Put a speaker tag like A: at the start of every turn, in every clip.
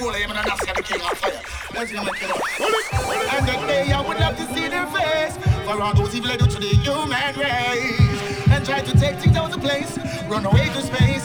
A: fool him and an the king of fire. Let's make it up. And the day I would love to see their face for all those evil they do to the human race and try to take things out of place, run away to space.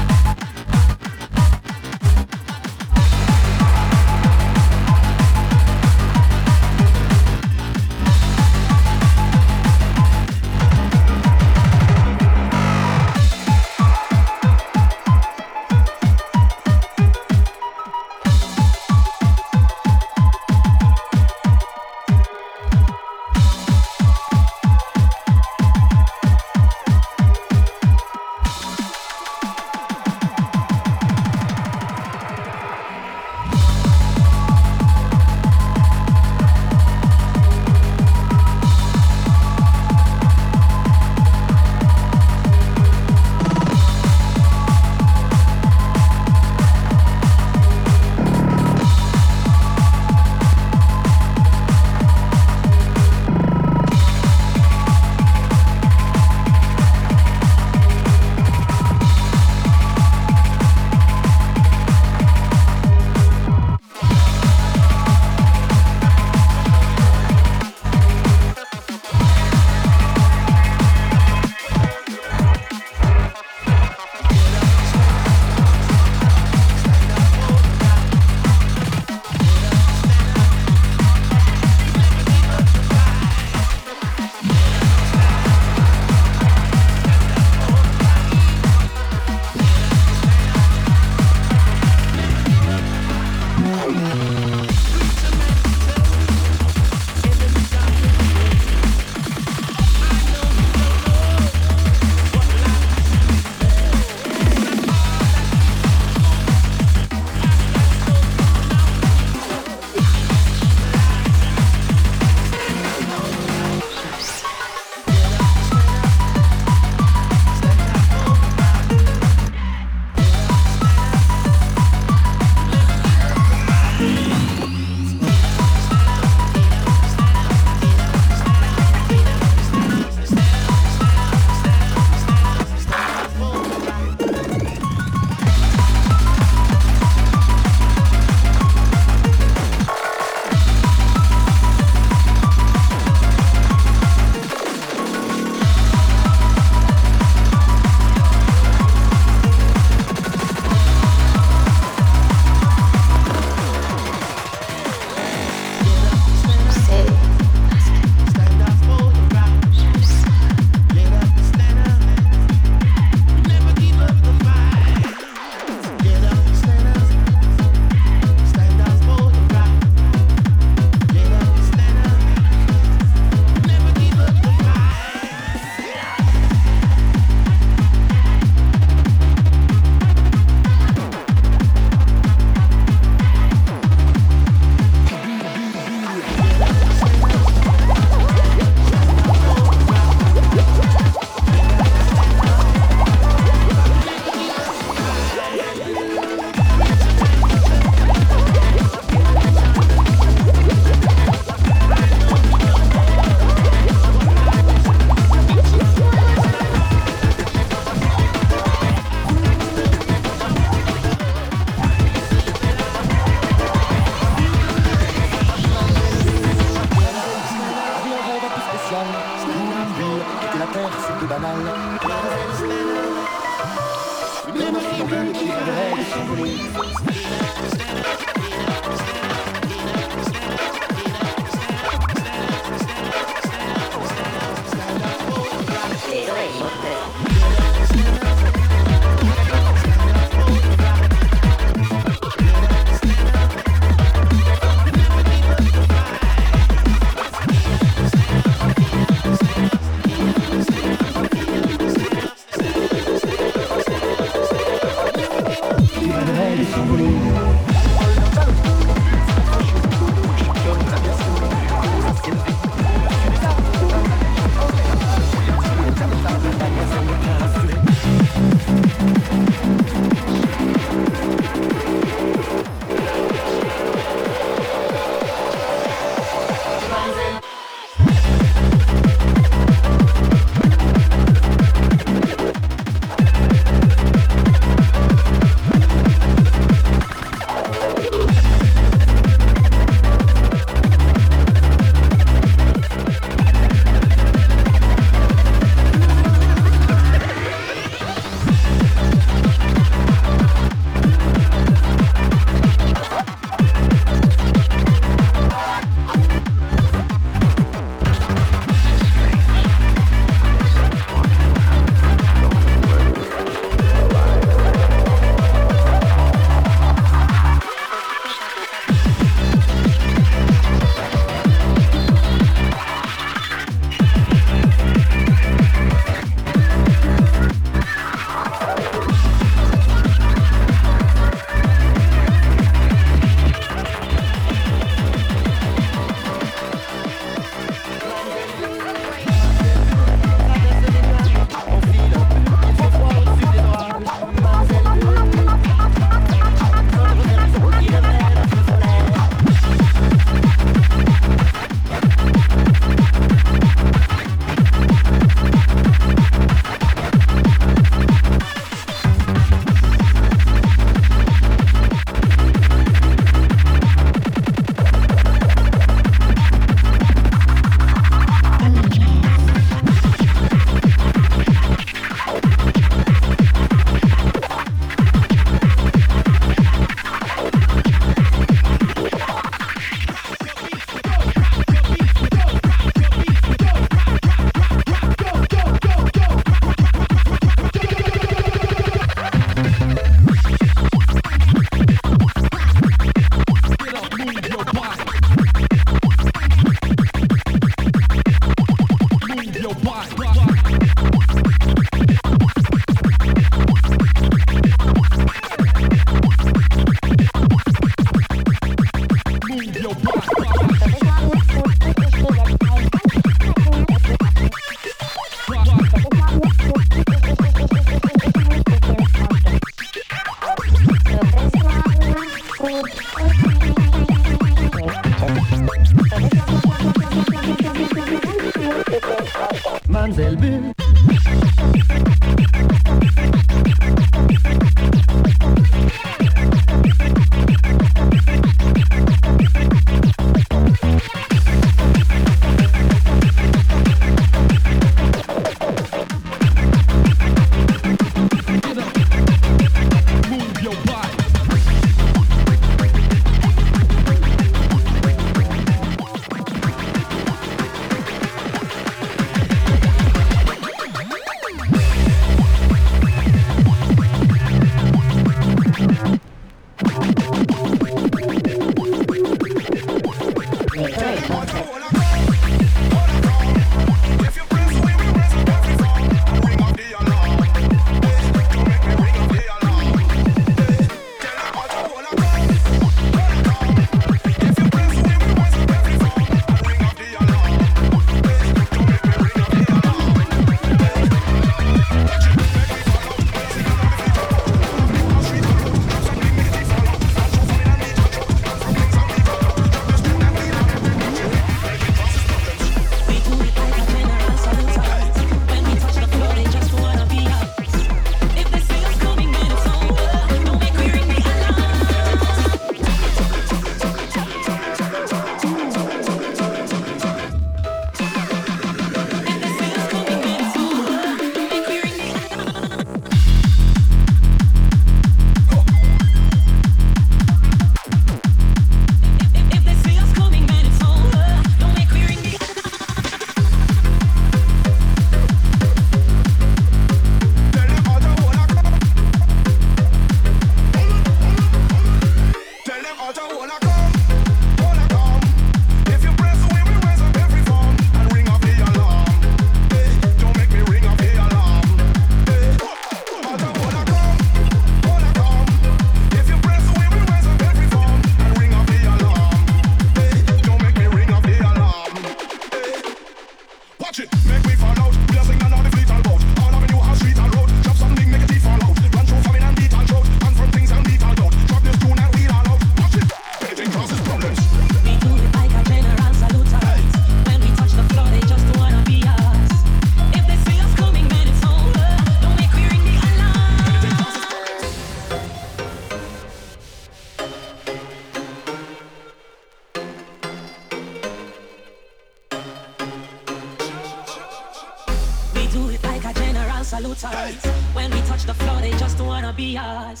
A: tight. When we touch the floor, they just wanna be
B: us.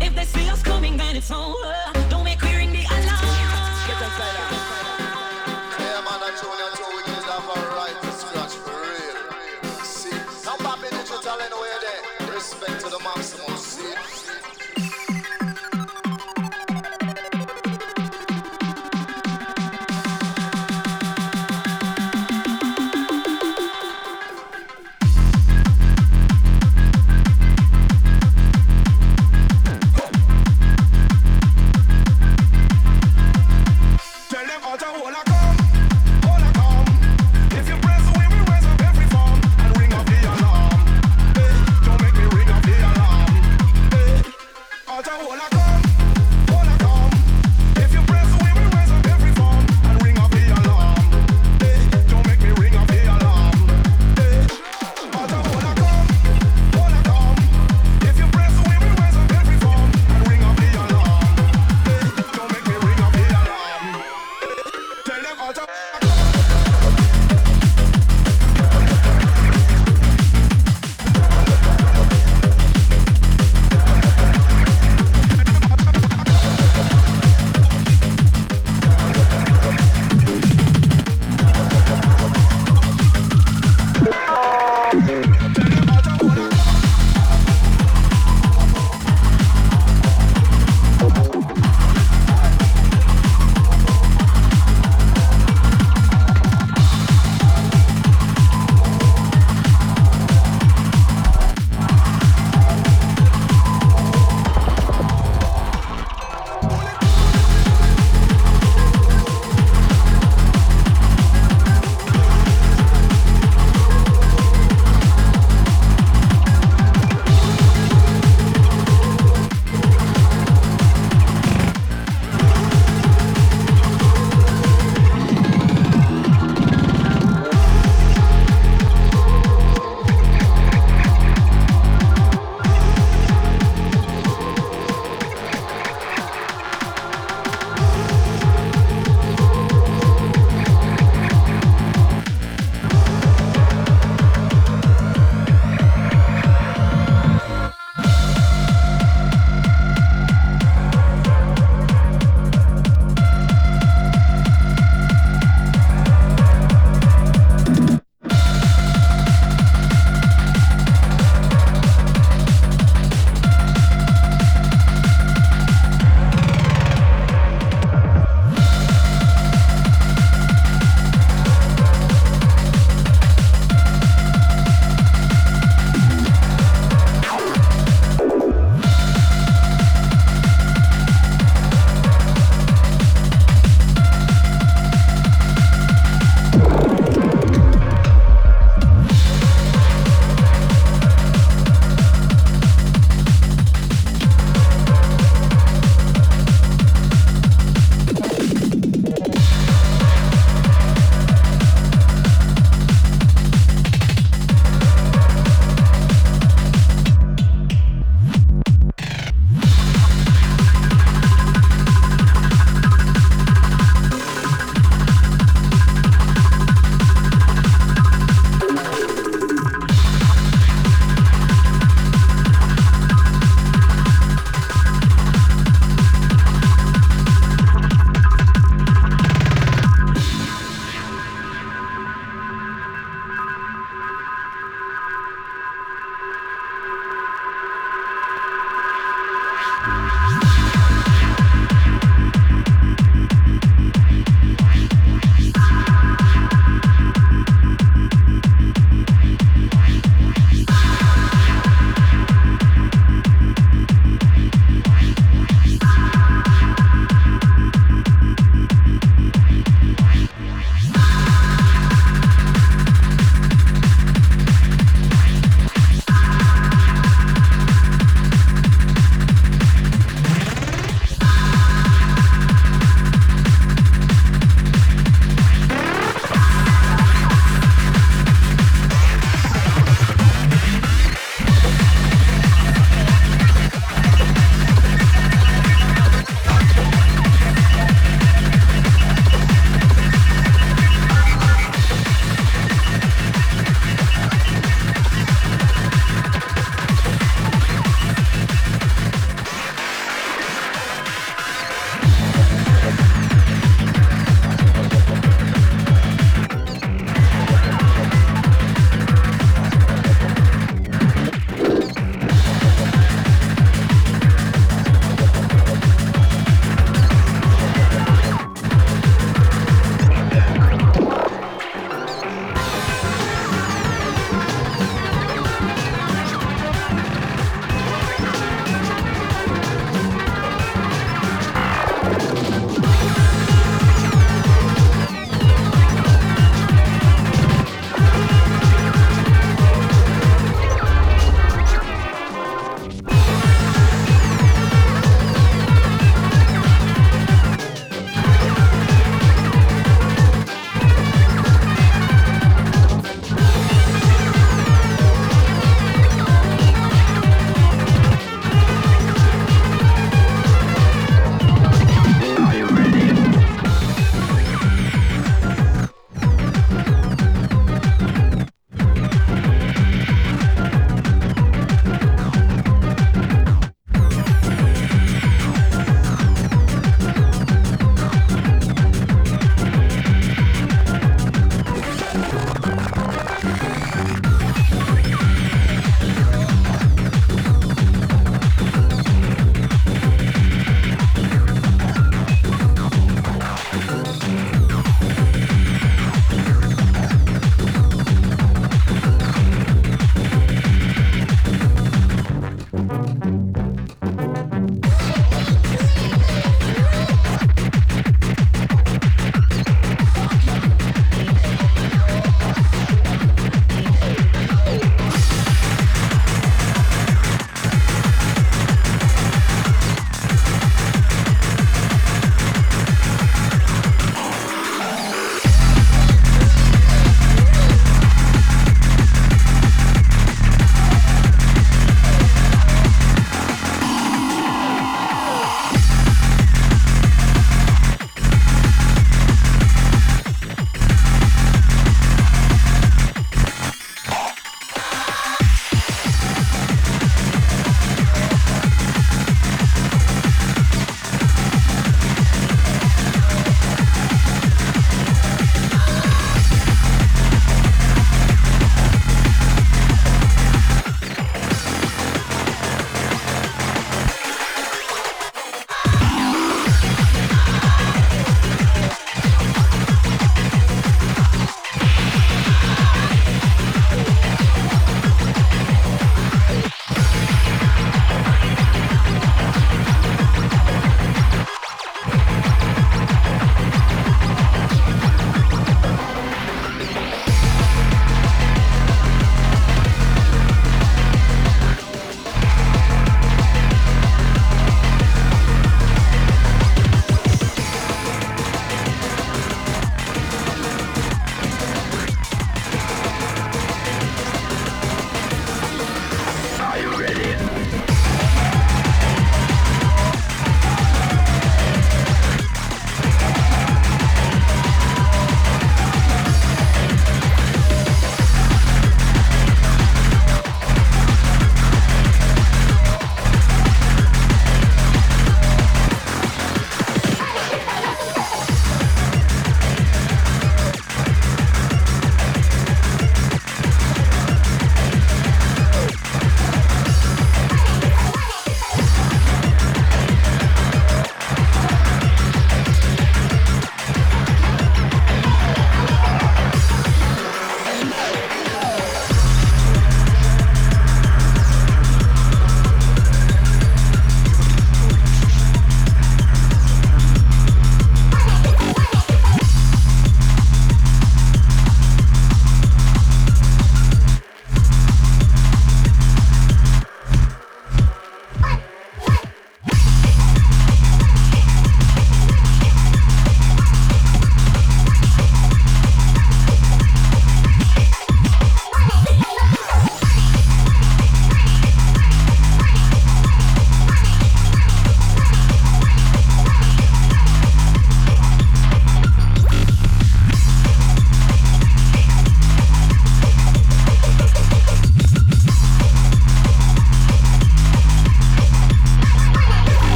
B: If they see us
C: coming, then it's over. Don't make clearing the
D: alarm. Get inside, get inside. Yeah,
A: man,